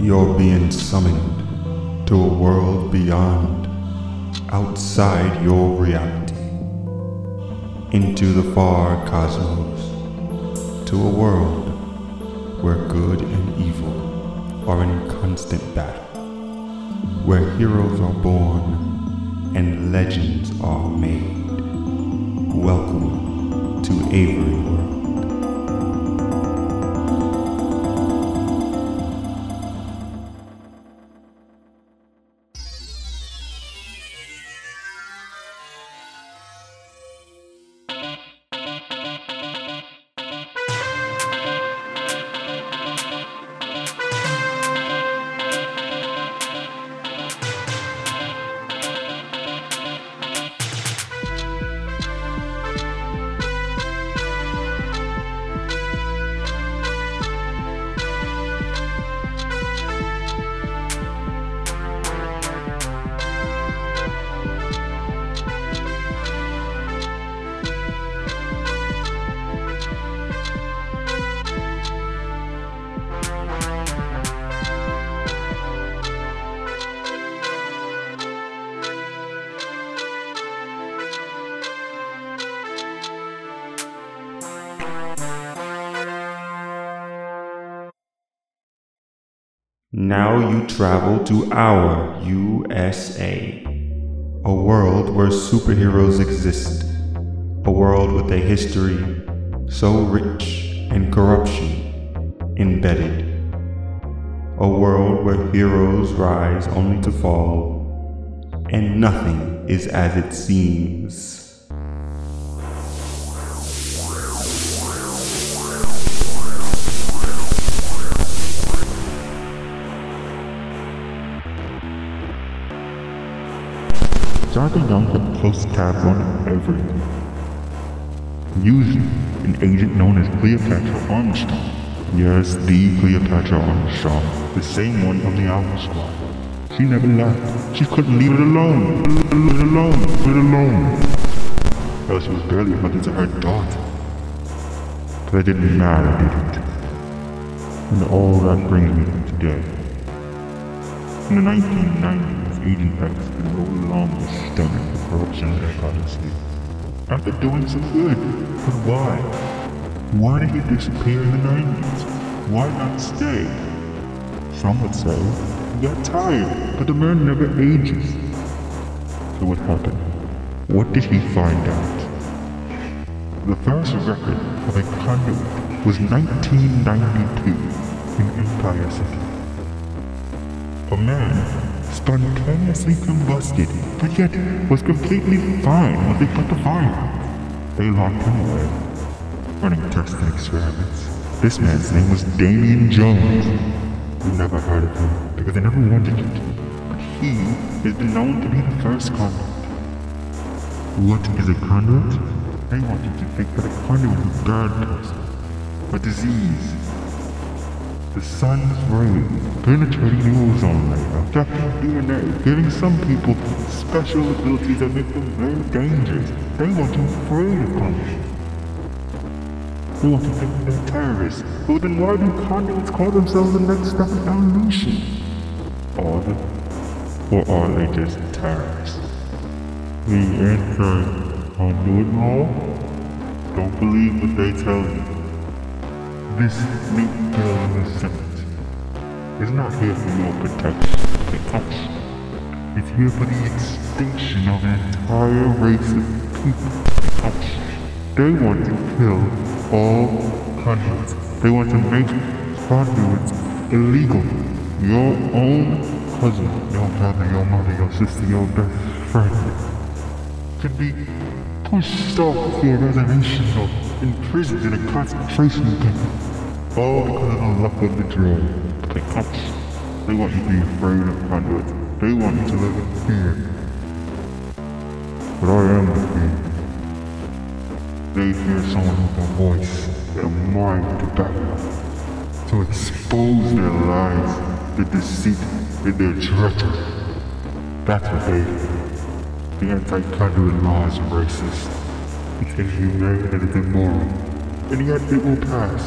You're being summoned to a world beyond, outside your reality, into the far cosmos, to a world where good and evil are in constant battle, where heroes are born and legends are made. Welcome to Avery World. Now you travel to our USA, a world where superheroes exist, a world with a history so rich in corruption embedded, a world where heroes rise only to fall, and nothing is as it seems. Jonathan Young kept close tabs on everything. Using an agent known as Cleopatra Armstrong. Yes, the Cleopatra Armstrong, the same one from the Alpha Squad. She never left. She couldn't leave it alone. Leave it alone. Leave it alone. Hell, she was barely a mother to her daughter. But it didn't matter, did it? And all that brings me to today. In the 1990s, Agent X could no longer stomach the corruption their policy. After doing so good, but why? Why did he disappear in the 90s? Why not stay? Some would say he got tired, but the man never ages. So what happened? What did he find out? The first record of a conduit was 1992 in Empire City. A man spontaneously combusted, but yet was completely fine once they put the fire out. They locked him away, running tests and experiments. This man's name was Damien Jones. We never heard of him because they never wanted it. But he has been known to be the first conduit. What is a conduit? They wanted to think that a conduit was a bad person, a disease, the sun's rays penetrating the ozone layer, affecting DNA, giving some people special abilities that make them very dangerous. They want you afraid of conduits. They want to think they're terrorists. Well then why do conduits call themselves the next step in evolution? Are they? Or are they just terrorists? The anti-conduit law? Don't believe what they tell you. This in the Senate is not here for your protection. It's here for the extinction of an entire race of people. They want to kill all conduits. They want to make conduits illegal. Your own cousin, your brother, your mother, your sister, your best friend can be pushed off to a reservation or imprisoned in a concentration camp. All because of the luck of the draw. They cops. They want you to be afraid of conduits. They want you to live in fear. But I am the fear. They fear someone with a voice and a mind to up. To expose their lies, their deceit, and their treachery. That's what they fear. The anti-conduit law is racist. It's inhumane and it's immoral. And yet it will pass.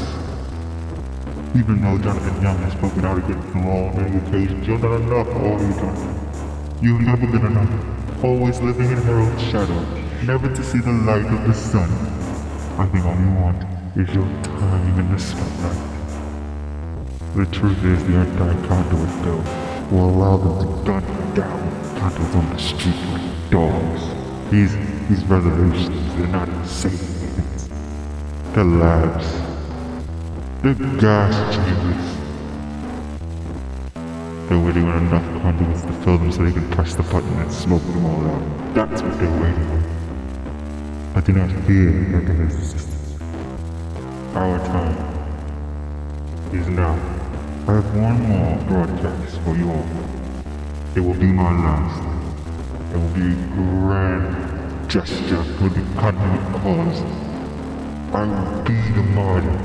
Even though Jonathan Young has spoken out against the law on many occasions, you're not enough all you've done. You've never been enough, always living in her own shadow, never to see the light of the sun. I think all you want is your time in the spotlight. The truth is the anti-conduit though, will allow them to gun down conduits on the street like dogs. These, these resolutions, they're not savings. The labs, the gas chambers, they're waiting on enough conduits to fill them so they can press the button and smoke them all out. That's what they're waiting on. I do not fear resistance. Our time is now. I have one more broadcast for you all. It will be my last. It will be grand gesture for the conduit cause. I will be the martyr,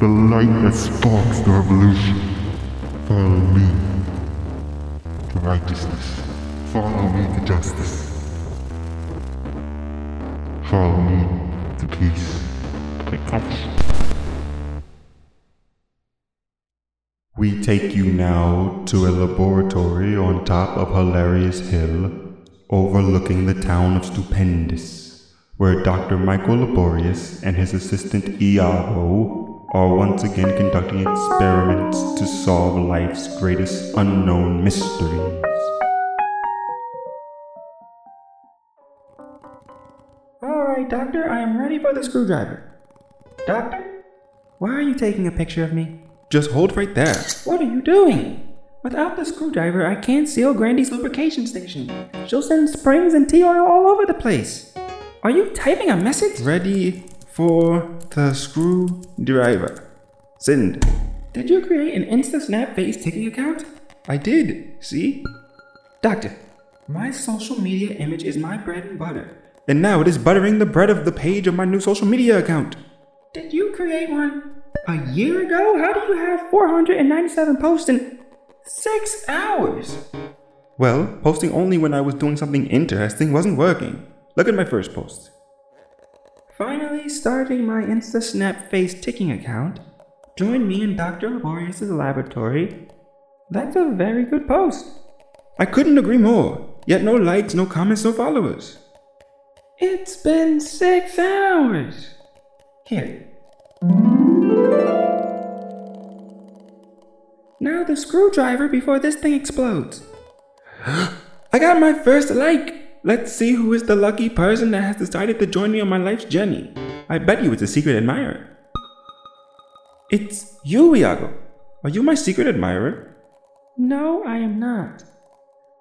the light that sparks the revolution. Follow me to righteousness. Follow me to justice. Follow me to peace. We take you now to a laboratory on top of Hilarious Hill, overlooking the town of Stupendous, where Dr. Michael Laborious and his assistant Iago are once again conducting experiments to solve life's greatest unknown mysteries. Alright, Doctor, I am ready for the screwdriver. Doctor? Why are you taking a picture of me? Just hold right there. What are you doing? Without the screwdriver, I can't seal Grandy's lubrication station. She'll send springs and tea oil all over the place. Are you typing a message? Ready for the screwdriver. Send. Did you create an InstaSnap face ticking account? I did. See? Doctor, my social media image is my bread and butter. And now it is buttering the bread of the page of my new social media account. Did you create one a year ago? How do you have 497 posts in six hours? Well, posting only when I was doing something interesting wasn't working. Look at my first post. Finally starting my InstaSnap face ticking account. Join me in Dr. Laborious's laboratory. That's a very good post. I couldn't agree more. Yet no likes, no comments, no followers. It's been six hours. Here. Now the screwdriver before this thing explodes. I got my first like. Let's see who is the lucky person that has decided to join me on my life's journey. I bet you it's a secret admirer. It's you, Iago. Are you my secret admirer? No, I am not.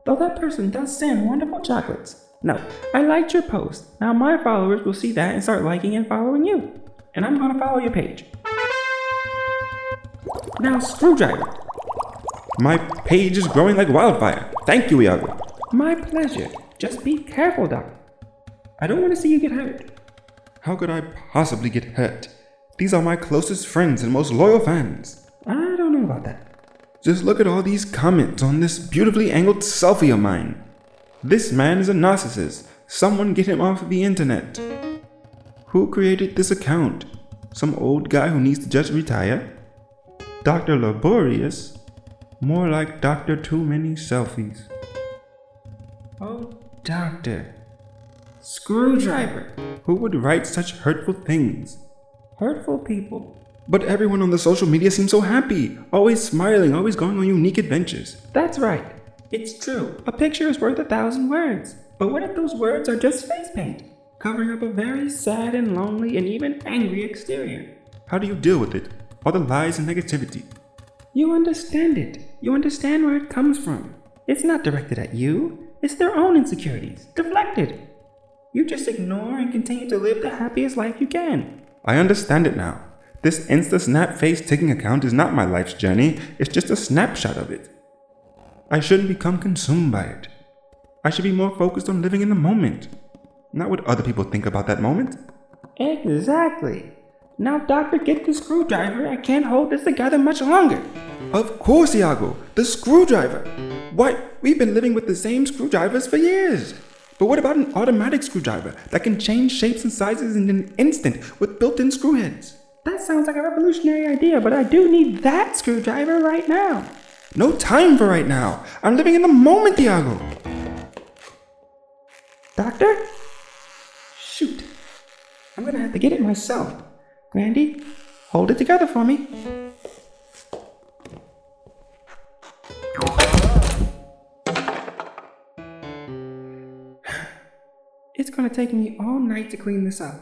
Though that person does send wonderful chocolates. No, I liked your post. Now my followers will see that and start liking and following you. And I'm gonna follow your page. Now, screwdriver. My page is growing like wildfire. Thank you, Iago. My pleasure. Just be careful, Doc. I don't want to see you get hurt. How could I possibly get hurt? These are my closest friends and most loyal fans. I don't know about that. Just look at all these comments on this beautifully angled selfie of mine. This man is a narcissist. Someone get him off the internet. Who created this account? Some old guy who needs to just retire? Dr. Laborious? More like Dr. Too Many Selfies. Oh, Doctor. Screwdriver. Who would write such hurtful things? Hurtful people. But everyone on the social media seems so happy, always smiling, always going on unique adventures. That's right. It's true. A picture is worth a thousand words. But what if those words are just face paint, covering up a very sad and lonely and even angry exterior? How do you deal with it? All the lies and negativity. You understand it. You understand where it comes from. It's not directed at you, it's their own insecurities, deflected. You just ignore and continue to live the happiest life you can. I understand it now. This Insta Snap face taking account is not my life's journey, it's just a snapshot of it. I shouldn't become consumed by it. I should be more focused on living in the moment, not what other people think about that moment. Exactly. Now, Doctor, get the screwdriver. I can't hold this together much longer. Of course, Iago, the screwdriver. Why, we've been living with the same screwdrivers for years. But what about an automatic screwdriver that can change shapes and sizes in an instant with built in screw heads? That sounds like a revolutionary idea, but I do need that screwdriver right now. No time for right now. I'm living in the moment, Iago. Doctor? Shoot. I'm gonna have to get it myself. Grandy, hold it together for me. It's gonna take me all night to clean this up.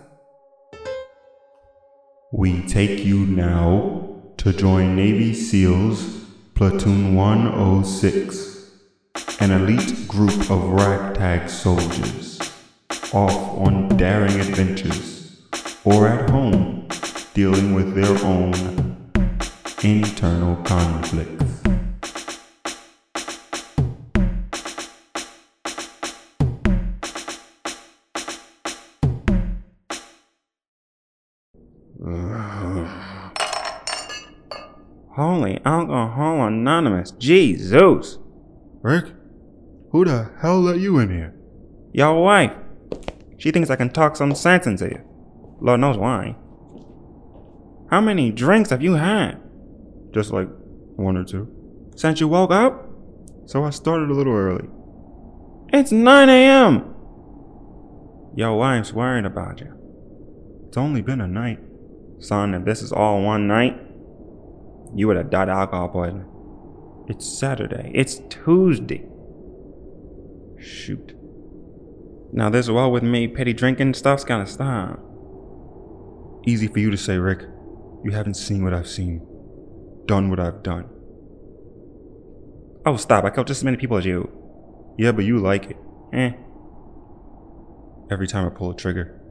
We take you now to join Navy SEALs Platoon 106, an elite group of ragtag soldiers, off on daring adventures, or at home dealing with their own internal conflicts. Holy Alcohol Anonymous, Jesus! Rick, who the hell let you in here? Your wife. She thinks I can talk some sense into you. Lord knows why. How many drinks have you had? Just like one or two. Since you woke up? So I started a little early. It's 9 a.m. Your wife's worried about you. It's only been a night. Son, if this is all one night, you would have died of alcohol poisoning. It's Saturday. It's Tuesday. Shoot. Now this well with me, petty drinking stuff's gotta stop. Easy for you to say, Rick. You haven't seen what I've seen. Done what I've done. Oh, stop. I killed just as many people as you. Yeah, but you like it. Eh. Every time I pull a trigger,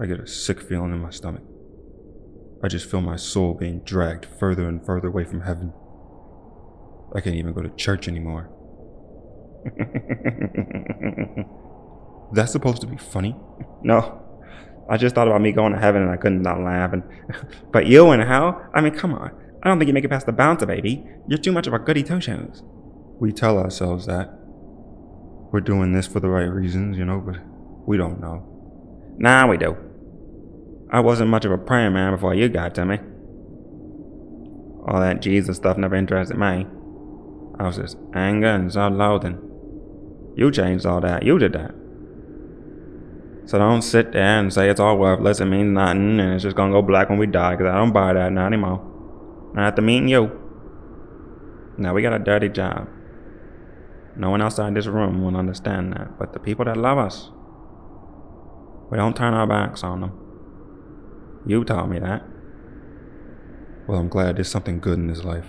I get a sick feeling in my stomach. I just feel my soul being dragged further and further away from heaven. I can't even go to church anymore. That's supposed to be funny? No. I just thought about me going to heaven and I couldn't stop laughing. but you and hell? I mean, come on. I don't think you make it past the bouncer, baby. You're too much of a goody two shoes. We tell ourselves that. We're doing this for the right reasons, you know, but we don't know. Nah, we do. I wasn't much of a praying man before you got to me. All that Jesus stuff never interested me. I was just anger and self-loathing. You changed all that. You did that. So don't sit there and say it's all worthless. It means nothing, and it's just gonna go black when we die. Cause I don't buy that not anymore. Not after meeting you. Now we got a dirty job. No one outside this room will understand that, but the people that love us, we don't turn our backs on them. You taught me that. Well, I'm glad there's something good in this life.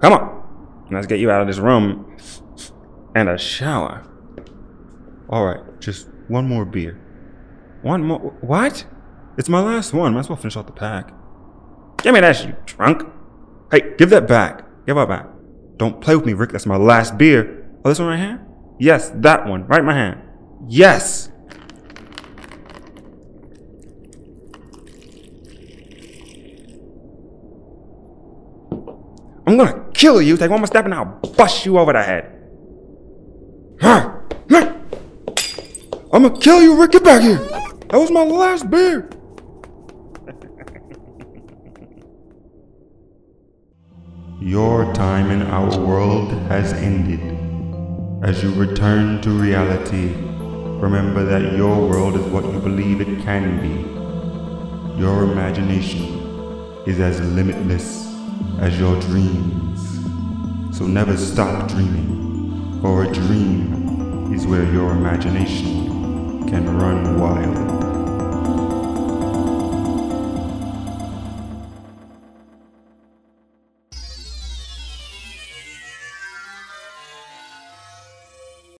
Come on! Let's get you out of this room and a shower. Alright, just one more beer. One more? What? It's my last one. Might as well finish off the pack. Give me that, you drunk. Hey, give that back. Give her back. Don't play with me, Rick. That's my last beer. Oh, this one right here? Yes, that one. Right in my hand. Yes! I'm gonna kill you. Take one more step and I'll bust you over the head. I'm gonna kill you, Rick. Get back here. That was my last beer. Your time in our world has ended. As you return to reality, remember that your world is what you believe it can be. Your imagination is as limitless as your dreams. So never stop dreaming, for a dream is where your imagination can run wild.